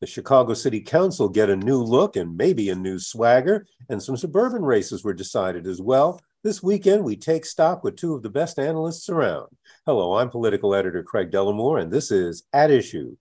the Chicago City Council get a new look and maybe a new swagger, and some suburban races were decided as well. This weekend, we take stock with two of the best analysts around. Hello, I'm political editor Craig Dellimore, and this is At Issue.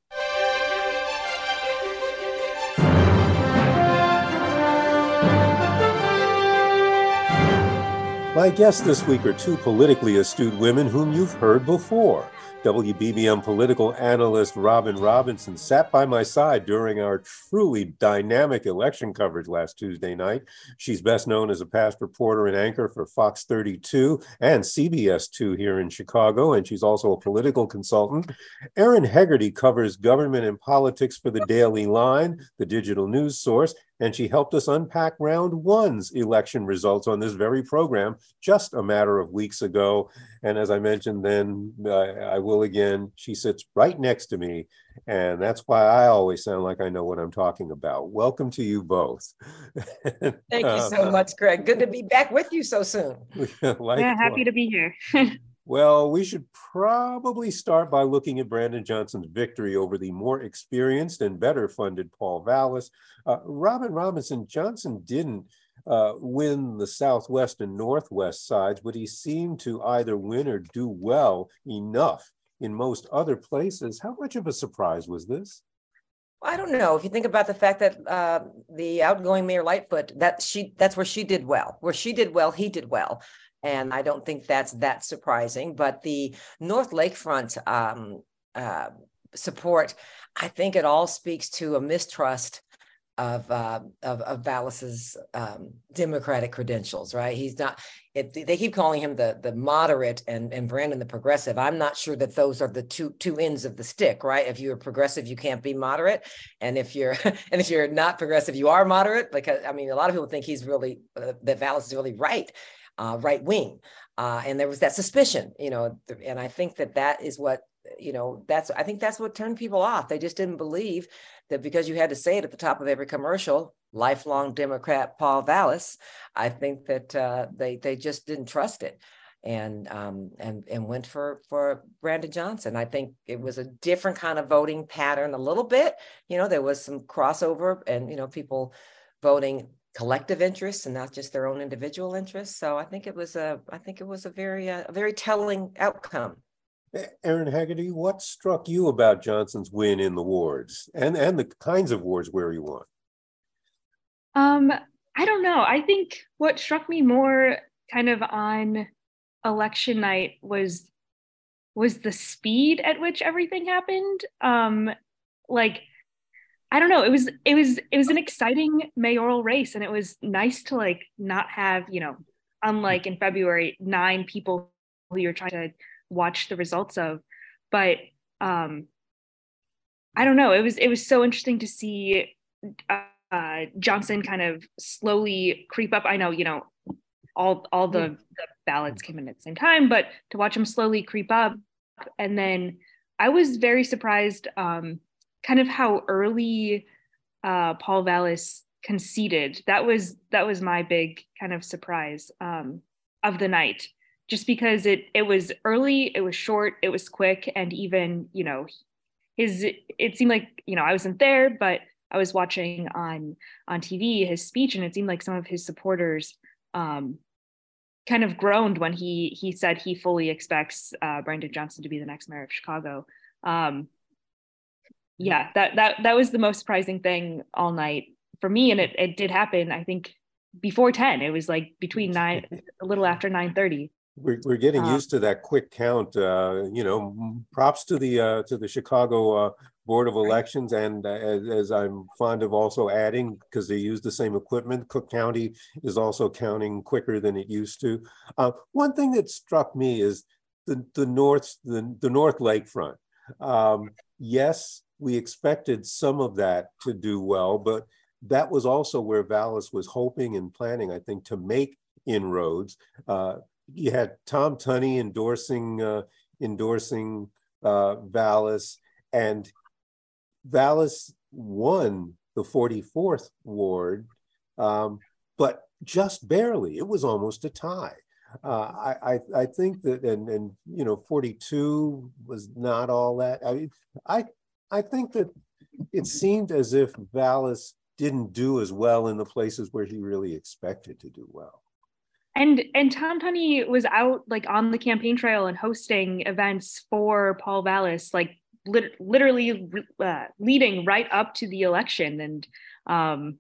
My guests this week are two politically astute women whom you've heard before. WBBM political analyst Robin Robinson sat by my side during our truly dynamic election coverage last Tuesday night. She's best known as a past reporter and anchor for Fox 32 and CBS 2 here in Chicago, and she's also a political consultant. Erin Hegarty covers government and politics for the Daily Line, the digital news source, and she helped us unpack round one's election results on this very program just a matter of weeks ago. And as I mentioned then, uh, I will again, she sits right next to me. And that's why I always sound like I know what I'm talking about. Welcome to you both. Thank you so much, Greg. Good to be back with you so soon. yeah, happy to be here. Well, we should probably start by looking at Brandon Johnson's victory over the more experienced and better funded Paul Vallas. Uh, Robin Robinson Johnson didn't uh, win the Southwest and Northwest sides, but he seemed to either win or do well enough in most other places. How much of a surprise was this? I don't know. If you think about the fact that uh, the outgoing Mayor Lightfoot, that she that's where she did well. Where she did well, he did well and I don't think that's that surprising. But the North Lakefront um, uh, support, I think it all speaks to a mistrust of uh, of, of Vallas's um, Democratic credentials. Right? He's not. It, they keep calling him the the moderate and and Brandon the progressive. I'm not sure that those are the two two ends of the stick. Right? If you're progressive, you can't be moderate, and if you're and if you're not progressive, you are moderate. Because I mean, a lot of people think he's really uh, that Vallas is really right uh, right wing. Uh, and there was that suspicion, you know, and I think that that is what, you know, that's, I think that's what turned people off. They just didn't believe that because you had to say it at the top of every commercial, lifelong Democrat Paul Vallas, I think that uh, they, they just didn't trust it and um, and and went for for Brandon Johnson. I think it was a different kind of voting pattern a little bit. You know, there was some crossover and you know people voting collective interests and not just their own individual interests. So I think it was a I think it was a very uh, a very telling outcome. Erin Haggerty, what struck you about Johnson's win in the wards and and the kinds of wards where he won? Um, I don't know. I think what struck me more kind of on election night was was the speed at which everything happened. Um, like I don't know. It was it was it was an exciting mayoral race, and it was nice to like not have you know, unlike in February, nine people who you're trying to watch the results of. But um, I don't know. It was it was so interesting to see uh, Johnson kind of slowly creep up. I know you know all all the, the ballots came in at the same time, but to watch him slowly creep up, and then I was very surprised. Um, kind of how early uh, Paul Vallas conceded. That was that was my big kind of surprise um, of the night, just because it it was early, it was short, it was quick, and even you know his it seemed like you know I wasn't there, but I was watching on on TV his speech, and it seemed like some of his supporters. Um, kind of groaned when he he said he fully expects uh, Brandon Johnson to be the next mayor of Chicago. Um, yeah, that that that was the most surprising thing all night for me, and it it did happen. I think before 10 it was like between 9 a little after 9 30 we're, we're getting uh, used to that quick count uh, you know props to the uh, to the chicago uh, board of elections and uh, as, as, i'm fond of also adding because they use the same equipment cook county is also counting quicker than it used to. Uh, one thing that struck me is the, the north the, the north lakefront. Um, yes we expected some of that to do well but that was also where Vallas was hoping and planning, I think, to make inroads. Uh, you had Tom Tunney endorsing uh, endorsing uh, Vallas, and Vallas won the 44th ward, um, but just barely. It was almost a tie. Uh, I, I, I think that and and you know 42 was not all that. I mean, I I think that it seemed as if Vallas didn't do as well in the places where he really expected to do well. And and Tom Tunney was out like on the campaign trail and hosting events for Paul Vallas, like lit- literally uh, leading right up to the election. And um,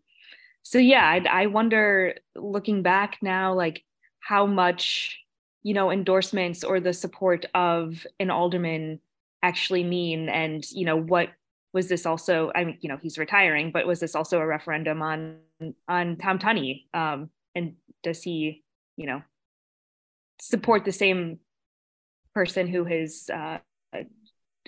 so yeah, I, I wonder looking back now, like how much you know endorsements or the support of an alderman actually mean, and you know what was this also i mean you know he's retiring but was this also a referendum on on tom tunney? Um, and does he you know support the same person who his uh,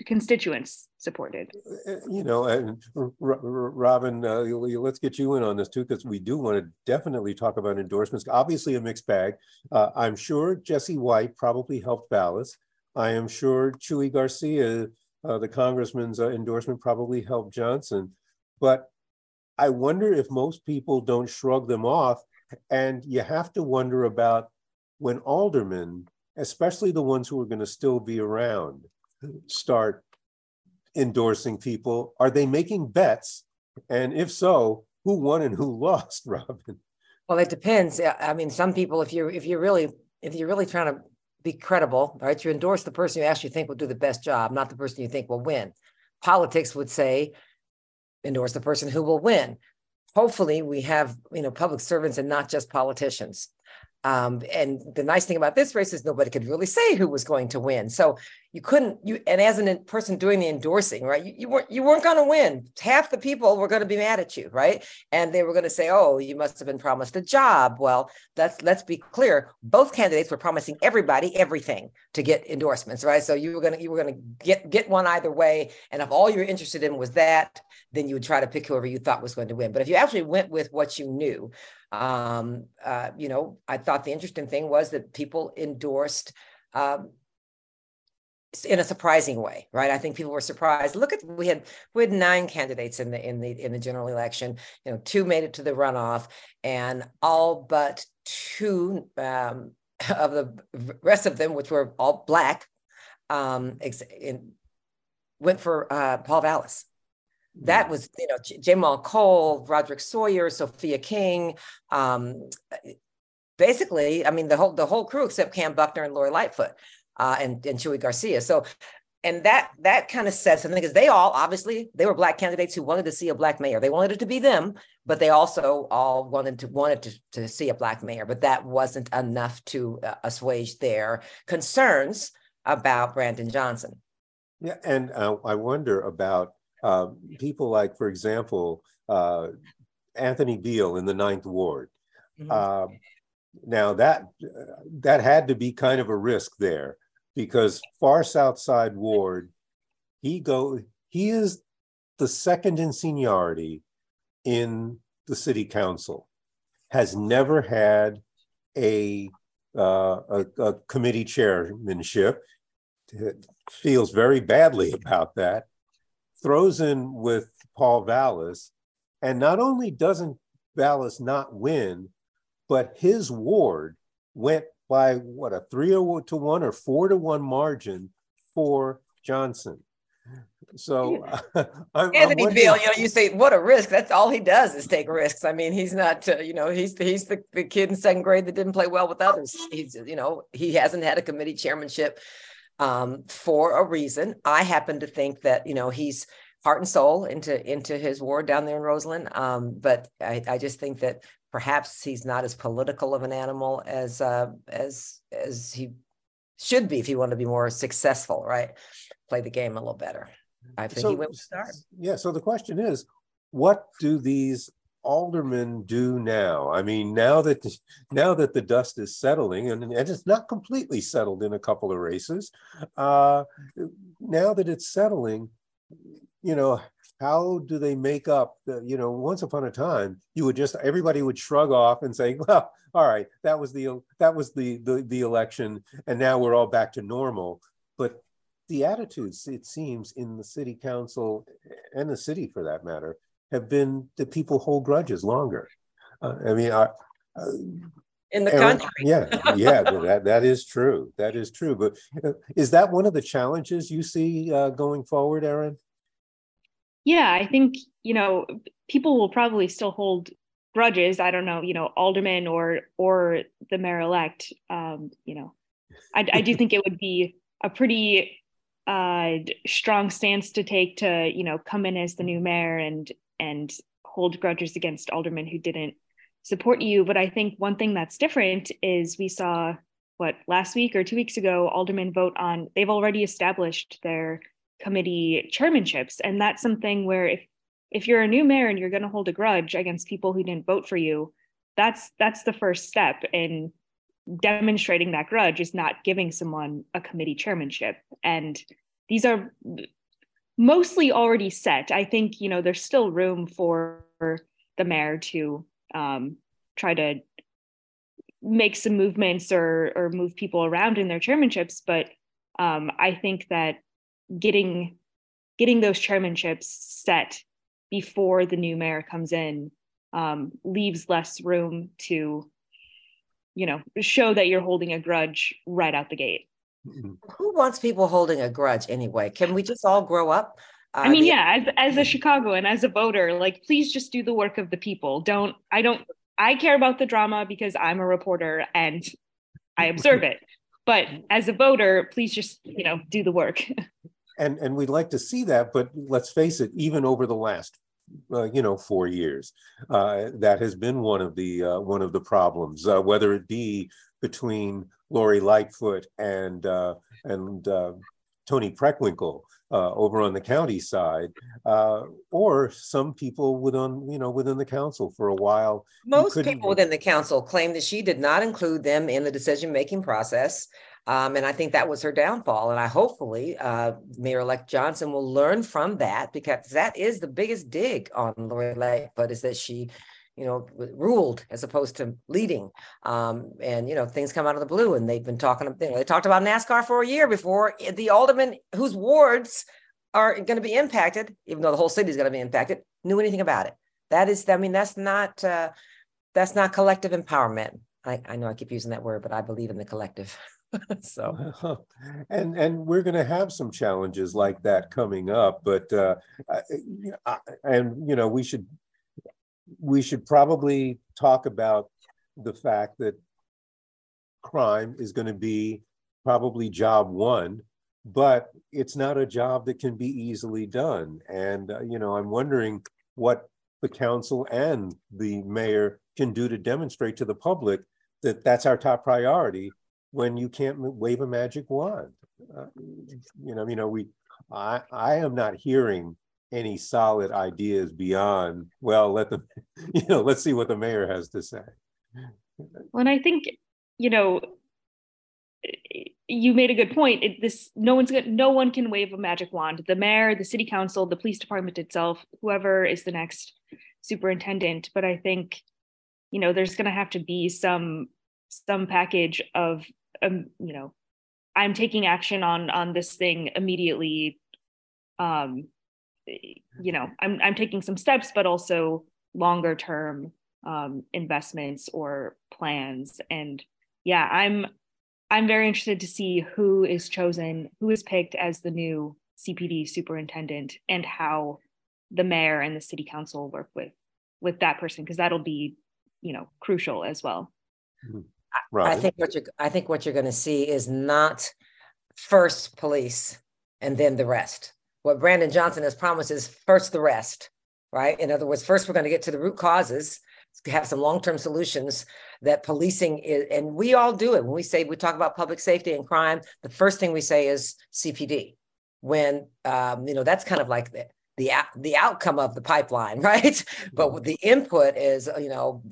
constituents supported? Uh, you know and robin uh, let's get you in on this too because we do want to definitely talk about endorsements obviously a mixed bag. Uh, i'm sure jesse white probably helped Vallas i am sure chuy garcia uh, the congressman's uh, endorsement probably helped Johnson. But I wonder if most people don't shrug them off. And you have to wonder about when aldermen, especially the ones who are going to still be around, start endorsing people, are they making bets? And if so, who won and who lost, Robin? Well, it depends. I mean, some people, if you're if you're really if you're really trying to be credible, right? You endorse the person you actually think will do the best job, not the person you think will win. Politics would say endorse the person who will win. Hopefully, we have you know public servants and not just politicians. Um, and the nice thing about this race is nobody could really say who was going to win. So you couldn't you and as a person doing the endorsing, right? You, you weren't you weren't going to win. Half the people were going to be mad at you, right? And they were going to say, "Oh, you must have been promised a job." Well, let's let's be clear. Both candidates were promising everybody everything to get endorsements, right? So you were going to you were to get get one either way. And if all you're interested in was that, then you would try to pick whoever you thought was going to win. But if you actually went with what you knew, um, uh, you know, I thought the interesting thing was that people endorsed um, in a surprising way, right? I think people were surprised. Look at we had we had nine candidates in the in the in the general election. You know, two made it to the runoff, and all but two um, of the rest of them, which were all black, um, in, went for uh, Paul Vallas that was you know Jamal Cole, Roderick Sawyer, Sophia King, um, basically, I mean the whole the whole crew except Kam Buckner and Lori Lightfoot uh, and and Chuy Garcia. So, and that that kind of says something because they all obviously they were black candidates who wanted to see a black mayor. They wanted it to be them, but they also all wanted to wanted to, to see a black mayor. But that wasn't enough to uh, assuage their concerns about Brandon Johnson. Yeah, and uh, I wonder about uh, people like, for example, uh, Anthony Beale in the Ninth Ward. Uh, now that that had to be kind of a risk there because far South Side Ward, he go he is the second in seniority in the city council, has never had a uh, a, a committee chairmanship. It Feels very badly about that throws in with Paul Vallas, and not only doesn't Vallas not win, but his ward went by what a three to one or four to one margin for Johnson. So I'm, Anthony I'm Beale, you know, you say what a risk. That's all he does is take risks. I mean, he's not, uh, you know, he's he's the, the kid in second grade that didn't play well with others. He's, you know, he hasn't had a committee chairmanship um, for a reason. I happen to think that you know he's heart and soul into into his ward down there in Roseland. Um, but I, I just think that perhaps he's not as political of an animal as uh, as as he should be if he wanted to be more successful, right? Play the game a little better. I think so, he went start. Yeah. So the question is, what do these aldermen do now? I mean, now that now that the dust is settling, and, and it's not completely settled in a couple of races, uh, now that it's settling, you know, how do they make up the, you know, once upon a time, you would just everybody would shrug off and say, well, all right, that was the that was the the, the election, and now we're all back to normal. But the attitudes, it seems, in the city council and the city for that matter, have been that people hold grudges longer. Uh, I mean, uh, in the country. yeah, yeah, that that is true. That is true. But uh, is that one of the challenges you see uh, going forward, Erin? Yeah, I think you know people will probably still hold grudges. I don't know, you know, alderman or or the mayor elect. Um, you know, I, I do think it would be a pretty uh, strong stance to take to you know come in as the new mayor and and hold grudges against aldermen who didn't support you. But i think one thing that's different is we saw what last week or two weeks ago aldermen vote on they've already established their committee chairmanships. And that's something where if if you're a new mayor and you're going to hold a grudge against people who didn't vote for you that's that's the first step in demonstrating that grudge is not giving someone a committee chairmanship. And these are mostly already set i think you know there's still room for the mayor to um, try to make some movements or or move people around in their chairmanships but um, i think that getting getting those chairmanships set before the new mayor comes in um, leaves less room to you know show that you're holding a grudge right out the gate. Who wants people holding a grudge anyway? Can we just all grow up? Uh, i mean the- yeah as, as a chicagoan as a voter like please just do the work of the people. Don't i don't i care about the drama because i'm a reporter and i observe it. But as a voter please just you know do the work. And and we'd like to see that but let's face it even over the last uh, you know four years. Uh, that has been one of the uh, one of the problems, uh, whether it be between Lori Lightfoot and uh, and uh, Toni Preckwinkle over on the county side, or some people within you know within the council for a while. Most people within the council claim that she did not include them in the decision making process. Um, and I think that was her downfall. And I hopefully uh, Mayor-elect Johnson will learn from that because that is the biggest dig on Lori Lightfoot is that she, you know, ruled as opposed to leading. Um, and you know, things come out of the blue, and they've been talking. You know, they talked about NASCAR for a year before the alderman whose wards are going to be impacted, even though the whole city is going to be impacted, knew anything about it. That is, I mean, that's not uh, that's not collective empowerment. I, I know I keep using that word, but I believe in the collective. so and and we're going to have some challenges like that coming up but uh I, and you know we should we should probably talk about the fact that crime is going to be probably job one but it's not a job that can be easily done and uh, you know i'm wondering what the council and the mayor can do to demonstrate to the public that that's our top priority when you can't wave a magic wand. Uh, you know, you know, we, I, I am not hearing any solid ideas beyond. Well, let them, you know, let's see what the mayor has to say. Well, I think, you know, you made a good point. It, this no one's going no one can wave a magic wand. The mayor, the city council, the police department itself, whoever is the next superintendent. But I think, you know, there's going to have to be some some package of um, you know i'm taking action on on this thing immediately um you know i'm i'm taking some steps but also longer term um investments or plans and yeah i'm i'm very interested to see who is chosen who is picked as the new cpd superintendent and how the mayor and the city council work with with that person because that'll be you know crucial as well mm-hmm. Right. I think what you're I think what you're going to see is not first police and then the rest. What Brandon Johnson has promised is first the rest, right? In other words, first we're going to get to the root causes have some long-term solutions that policing is, and we all do it. When we say we talk about public safety and crime the first thing we say is cpd when um, you know that's kind of like the the, the outcome of the pipeline right? But the input is you know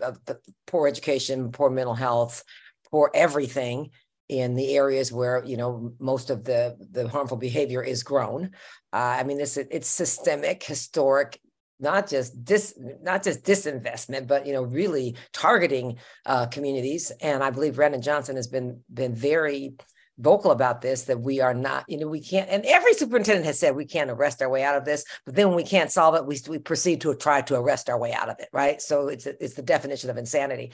poor education poor mental health poor everything in the areas where you know most of the the harmful behavior is grown. Uh, i mean it's it's systemic historic not just dis not just disinvestment but you know really targeting uh, communities. And i believe brandon johnson has been been very vocal about this that we are not you know we can't and every superintendent has said we can't arrest our way out of this but then when we can't solve it we, we proceed to try to arrest our way out of it right? So it's it's the definition of insanity.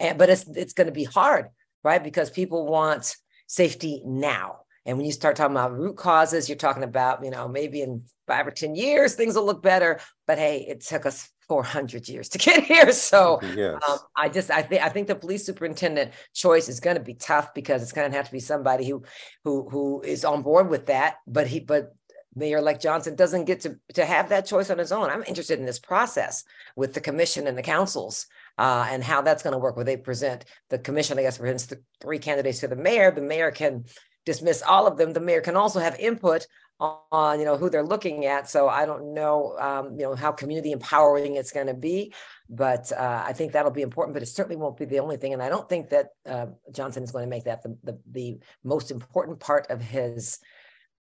And but it's it's going to be hard right because people want safety now and when you start talking about root causes, you're talking about, you know, maybe in five or 10 years, things will look better. But hey, it took us 400 years to get here. So yes. um, I just, I think, I think the police superintendent choice is going to be tough because it's going to have to be somebody who, who, who is on board with that. But he, but Mayor-elect Johnson doesn't get to, to have that choice on his own. I'm interested in this process with the commission and the councils uh, and how that's going to work. Where they present the commission, I guess, presents the three candidates to the mayor. The mayor can dismiss all of them. The mayor can also have input on, you know, who they're looking at. So I don't know, um, you know, how community empowering it's going to be, but uh, I think that'll be important. But it certainly won't be the only thing, and I don't think that uh, Johnson is going to make that the the, the most important part of his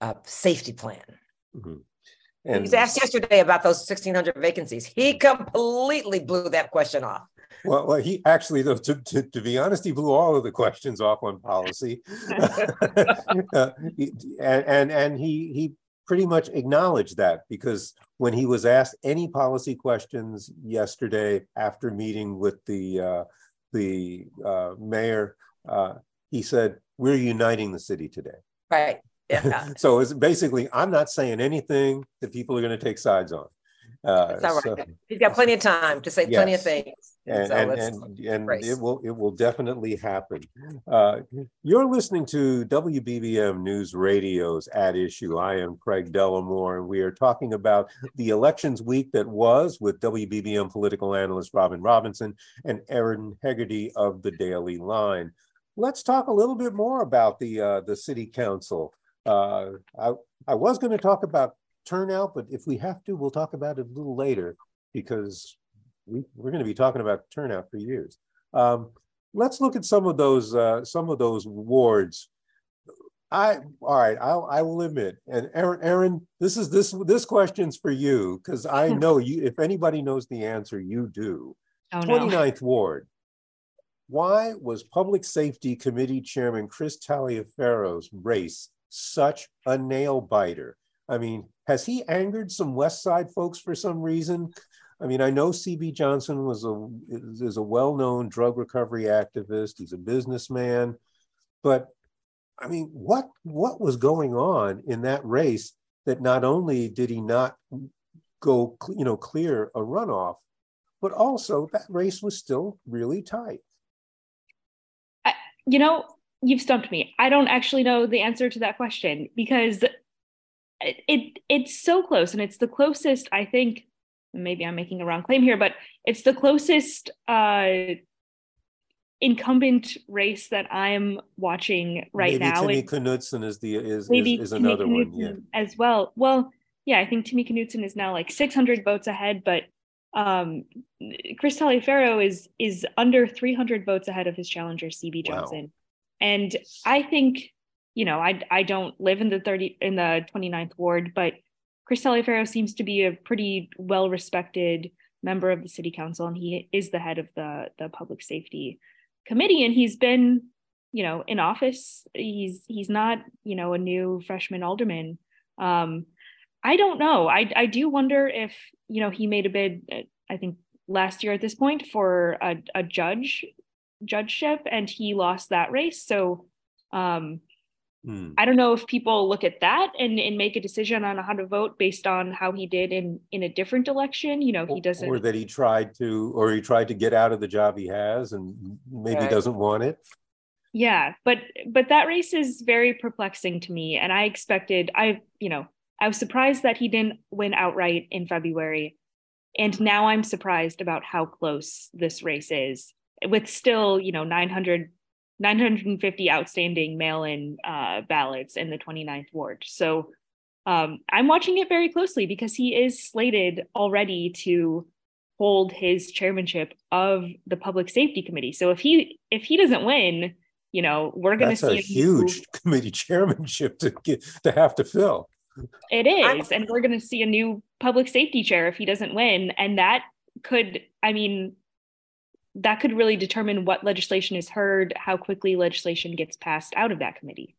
uh, safety plan. Mm-hmm. And he was asked yesterday about those 1,600 vacancies. He completely blew that question off. Well, well, he actually, though, to, to, to, be honest, he blew all of the questions off on policy, uh, and, and and he he pretty much acknowledged that because when he was asked any policy questions yesterday after meeting with the uh, the uh, mayor, uh, he said, "We're uniting the city today." Right. Yeah. so it's basically, I'm not saying anything that people are going to take sides on. Uh, all right. So, He's got plenty of time to say yes. plenty of things. And, so and, and, and it will it will definitely happen. Uh, you're listening to WBBM News Radio's At Issue. I am Craig Dellimore, and we are talking about the elections week that was with WBBM political analyst Robin Robinson and Erin Hegarty of the Daily Line. Let's talk a little bit more about the uh, the city council. Uh, I I was going to talk about turnout, but if we have to, we'll talk about it a little later because we, we're going to be talking about turnout for years. Um, let's look at some of those uh, some of those wards. I all right. I'll, I will admit, and Aaron, Erin, this is this this question's for you because I hmm. know you. If anybody knows the answer, you do. Oh, 29th no. Ward. Why was Public Safety Committee Chairman Chris Taliaferro's race such a nail biter? I mean, has he angered some West Side folks for some reason? I mean, I know CB Johnson was a is, a well-known drug recovery activist. He's a businessman, but I mean, what what was going on in that race that not only did he not go, you know, clear a runoff, but also that race was still really tight. I, you know, you've stumped me. I don't actually know the answer to that question because it, it it's so close and it's the closest i think maybe i'm making a wrong claim here but it's the closest uh incumbent race that i'm watching right maybe now. Timmy Knudsen is the is, maybe is, is another Knudsen one yeah. as well. Well yeah i think timmy Knudsen is now like 600 votes ahead but um chris taliaferro is is under 300 votes ahead of his challenger cb johnson wow. and i think you know, I I don't live in the 30 in the 29th ward, but Chris Taliaferro seems to be a pretty well respected member of the city council, and he is the head of the the public safety committee, and he's been, you know, in office. He's he's not, you know, a new freshman alderman. Um, I don't know. I I do wonder if you know he made a bid. Uh, I think last year at this point for a, a judge judgeship, and he lost that race. So um, Hmm. I don't know if people look at that and, and make a decision on how to vote based on how he did in in a different election. You know, he doesn't or that he tried to or he tried to get out of the job he has and maybe right. doesn't want it. Yeah, but but that race is very perplexing to me. And I expected I, you know, I was surprised that he didn't win outright in February. and now I'm surprised about how close this race is with still, you know, 900, 950 outstanding mail-in uh, ballots in the 29th ward. So um, I'm watching it very closely because he is slated already to hold his chairmanship of the public safety committee. So if he if he doesn't win, you know, we're going to see a huge new, committee chairmanship to get to have to fill. It is, and we're going to see a new public safety chair if he doesn't win, and that could, I mean, that could really determine what legislation is heard, how quickly legislation gets passed out of that committee.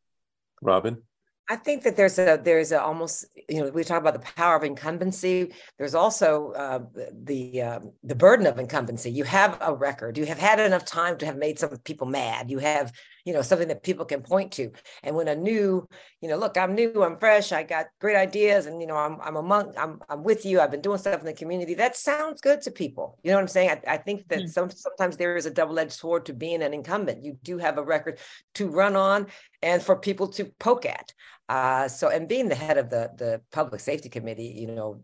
Robin. I think that there's a there's a almost you know we talk about the power of incumbency. There's also uh, the uh, the burden of incumbency. You have a record. You have had enough time to have made some people mad. You have you know something that people can point to. And when a new you know look, I'm new, I'm fresh, I got great ideas, and you know I'm I'm among I'm I'm with you. I've been doing stuff in the community. That sounds good to people. You know what I'm saying? I, I think that mm. some sometimes there is a double edged sword to being an incumbent. You do have a record to run on and for people to poke at. Uh, so, and being the head of the the public safety committee, you know,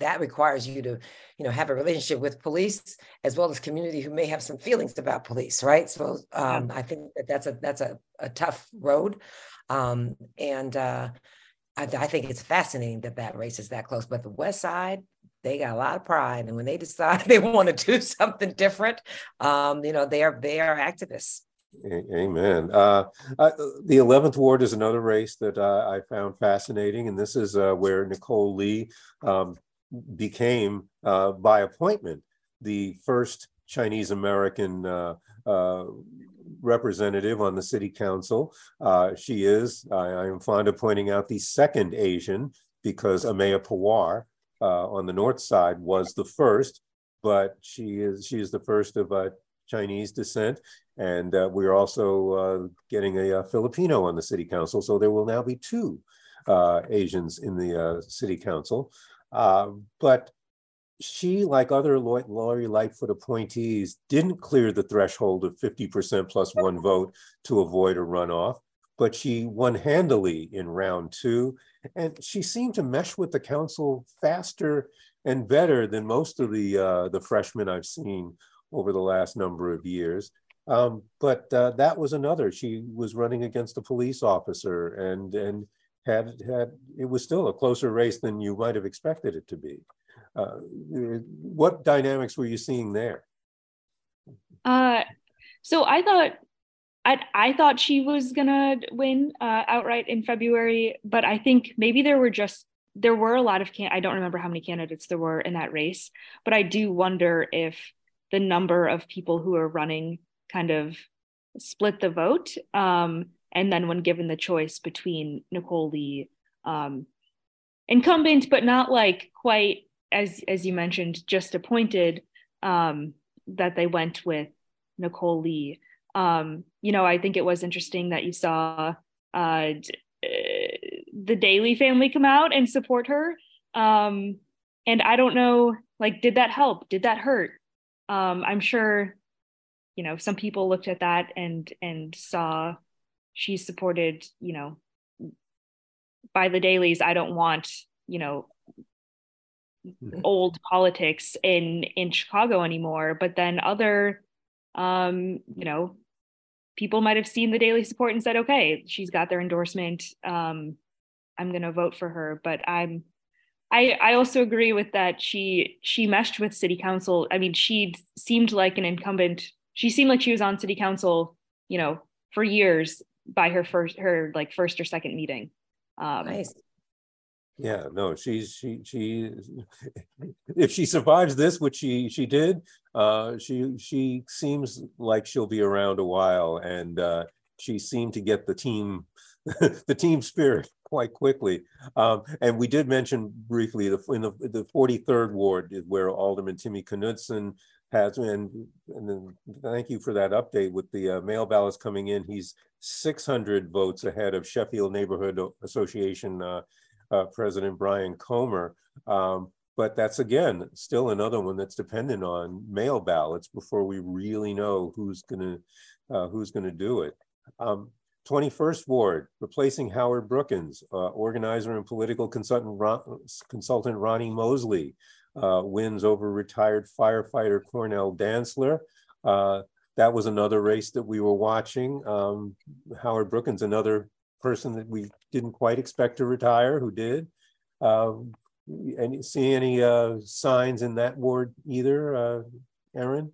that requires you to, you know, have a relationship with police as well as community who may have some feelings about police, right? So, um, I think that that's a that's a, a tough road, um, and uh, I, I think it's fascinating that that race is that close. But the West Side, they got a lot of pride, and when they decide they want to do something different, um, you know, they are they are activists. Amen. Uh, uh, the 11th Ward is another race that uh, I found fascinating, and this is uh, where Nicole Lee um, became, uh, by appointment, the first Chinese American uh, representative on the city council. she is, I, I, am fond of pointing out, the second Asian because Ameya Pawar on the north side was the first, but she is she is the first of Chinese descent. And uh, we're also uh, getting a, a, uh, Filipino on the city council. So there will now be two uh, Asians in the uh, city council. Um, but she, like other Lori Lightfoot appointees, didn't clear the threshold of 50% plus one vote to avoid a runoff. But she won handily in round two. And she seemed to mesh with the council faster and better than most of the, uh, the freshmen I've seen over the last number of years. Um, but uh, that was another. She was running against a police officer, and and had had it was still a closer race than you might have expected it to be. Uh, what dynamics were you seeing there? Uh, so I thought I I thought she was gonna win uh, outright in February, but I think maybe there were just there were a lot of can I don't remember how many candidates there were in that race, but I do wonder if the number of people who are running kind of split the vote. Um, and then when given the choice between Nicole Lee, um, incumbent, but not like quite as as you mentioned, just appointed, um, that they went with Nicole Lee. Um, you know, I think it was interesting that you saw uh, the Daley family come out and support her. Um, and I don't know, like, did that help? Did that hurt? um, I'm sure, you know, some people looked at that and and saw she supported, you know, by the Daleys. I don't want, you know, mm-hmm. old politics in in Chicago anymore. But then other, um, you know, people might have seen the Daley support and said, okay, she's got their endorsement. Um, I'm going to vote for her. But I'm I, I also agree with that. She she meshed with city council. I mean, she seemed like an incumbent. She seemed like she was on city council, you know, for years by her first her like first or second meeting. Um, nice. Yeah, no, she's she she if she survives this, which she she did, uh, she she seems like she'll be around a while, and uh, she seemed to get the team the team spirit quite quickly. Um, and we did mention briefly the in the, the 43rd ward is where Alderman Timmy Knudsen has, and, thank you for that update with the uh, mail ballots coming in. He's 600 votes ahead of Sheffield Neighborhood Association uh, uh, President Brian Comer. Um, but that's again still another one that's dependent on mail ballots before we really know who's to uh, who's to do it. Um, 21st Ward, replacing Howard Brookins, uh, organizer and political consultant, Ron, consultant Ronnie Mosley uh, wins over retired firefighter Cornell Dantzler. Uh, that was another race that we were watching. Um, Howard Brookins, another person that we didn't quite expect to retire, who did. Um, and see any uh, signs in that ward either, uh, Erin?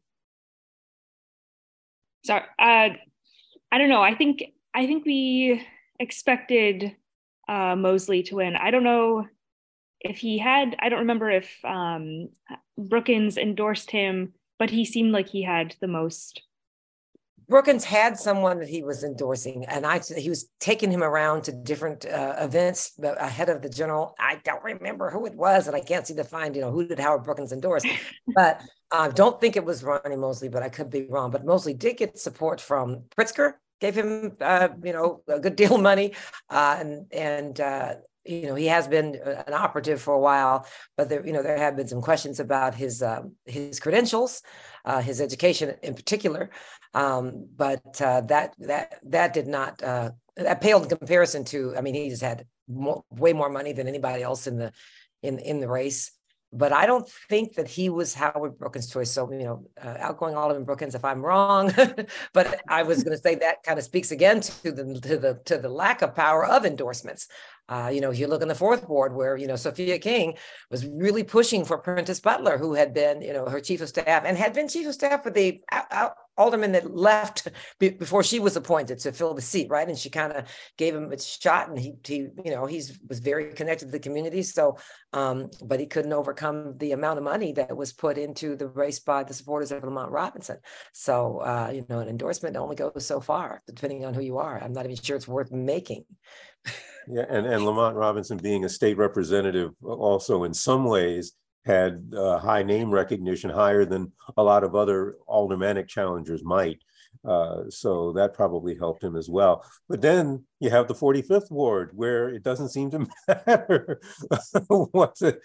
Sorry, uh, I don't know. I think I think we expected uh, Mosley to win. I don't know if he had. I don't remember if um, Brookins endorsed him, but he seemed like he had the most Brookins had someone that he was endorsing, and I he was taking him around to different uh, events ahead of the general. I don't remember who it was, and I can't seem to find you know who did Howard Brookins endorse, but I uh, don't think it was Ronnie Mosley, but I could be wrong. But Mosley did get support from Pritzker, gave him uh, you know a good deal of money, uh, and and uh, you know he has been uh, an operative for a while but there you know there have been some questions about his um, his credentials uh, his education in particular um, but uh, that that that did not uh, that paled in comparison to i mean he just had more, way more money than anybody else in the in in the race but I don't think that he was Howard Brookins' choice. So, you know, uh, outgoing Alderman Brookins, if I'm wrong, but I was going to say that kind of speaks again to the to the to the lack of power of endorsements. Uh, you know, if you look in the fourth ward where, you know, Sophia King was really pushing for Prentice Butler, who had been, you know, her chief of staff and had been chief of staff for the alderman that left before she was appointed to fill the seat, right? And she kind of gave him a shot, and he, he, you know, he's was very connected to the community. So, um, but he couldn't overcome the amount of money that was put into the race by the supporters of Lamont Robinson. So, uh, you know, an endorsement only goes so far, depending on who you are. I'm not even sure it's worth making. Yeah, and, and Lamont Robinson being a state representative also in some ways had uh, high name recognition, higher than a lot of other aldermanic challengers might. Uh, so that probably helped him as well. But then you have the 45th ward where it doesn't seem to matter what the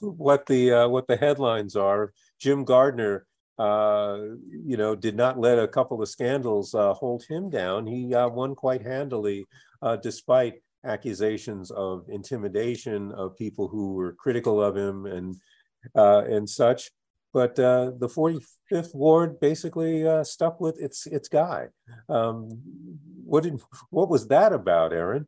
what the uh, what the headlines are. Jim Gardiner, uh, you know, did not let a couple of scandals uh, hold him down. He uh, won quite handily, despite accusations of intimidation of people who were critical of him and uh, and such. But uh, the 45th ward basically uh, stuck with its its guy. Um, what did what was that about, Erin?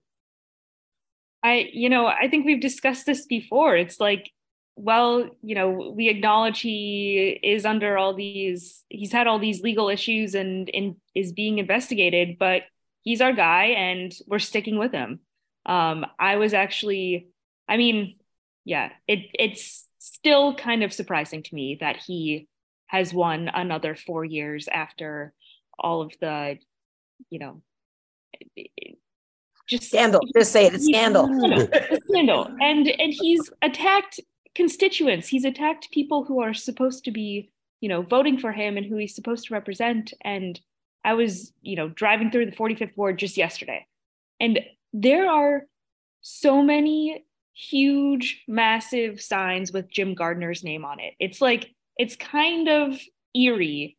I you know I think we've discussed this before. It's like well, you know, we acknowledge he is under all these, he's had all these legal issues and, and is being investigated, but he's our guy and we're sticking with him. Um, I was actually, I mean, yeah, it it's still kind of surprising to me that he has won another four years after all of the, you know, just scandal. Just say it, it's scandal. scandal. And and he's attacked constituents. He's attacked people who are supposed to be, you know, voting for him and who he's supposed to represent. And I was, you know, driving through the 45th ward just yesterday. And there are so many huge, massive signs with Jim Gardiner's name on it. It's like, it's kind of eerie,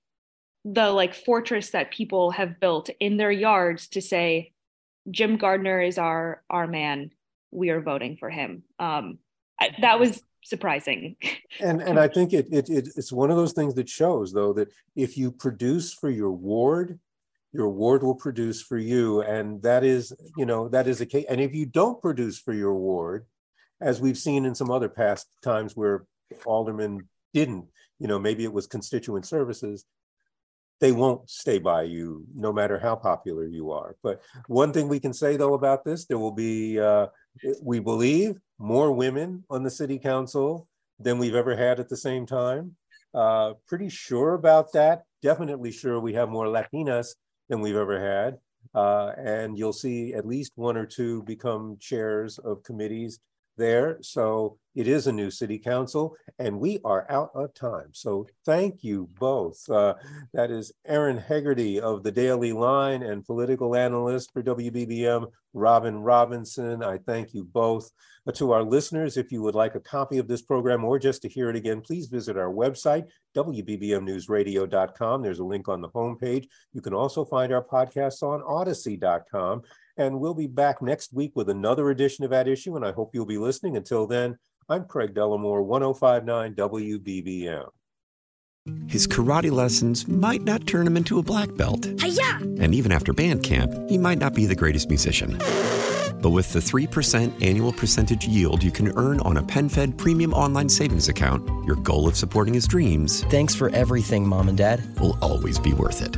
the like fortress that people have built in their yards to say, Jim Gardiner is our our man. We are voting for him. Um, I, that was surprising. and and I think it, it it it's one of those things that shows though that if you produce for your ward, your ward will produce for you and that is you know that is a case and if you don't produce for your ward as we've seen in some other past times where aldermen didn't you know maybe it was constituent services they won't stay by you no matter how popular you are. But one thing we can say though about this there will be uh, we believe more women on the city council than we've ever had at the same time. Uh, pretty sure about that. Definitely sure we have more latinas than we've ever had. Uh, and you'll see at least one or two become chairs of committees there. So it is a new city council and we are out of time. So thank you both. Uh, that is Erin Hegarty of the Daily Line and political analyst for WBBM, Robin Robinson. I thank you both. Uh, to our listeners, if you would like a copy of this program or just to hear it again, please visit our website, WBBMNewsRadio.com. There's a link on the homepage. You can also find our podcasts on Audacy.com. And we'll be back next week with another edition of At Issue. And I hope you'll be listening. Until then, I'm Craig Dellimore, 1059 WBBM. His karate lessons might not turn him into a black belt. Hi-ya! And even after band camp, he might not be the greatest musician. But with the 3% annual percentage yield you can earn on a PenFed premium online savings account, your goal of supporting his dreams Thanks for everything, Mom and Dad. will always be worth it.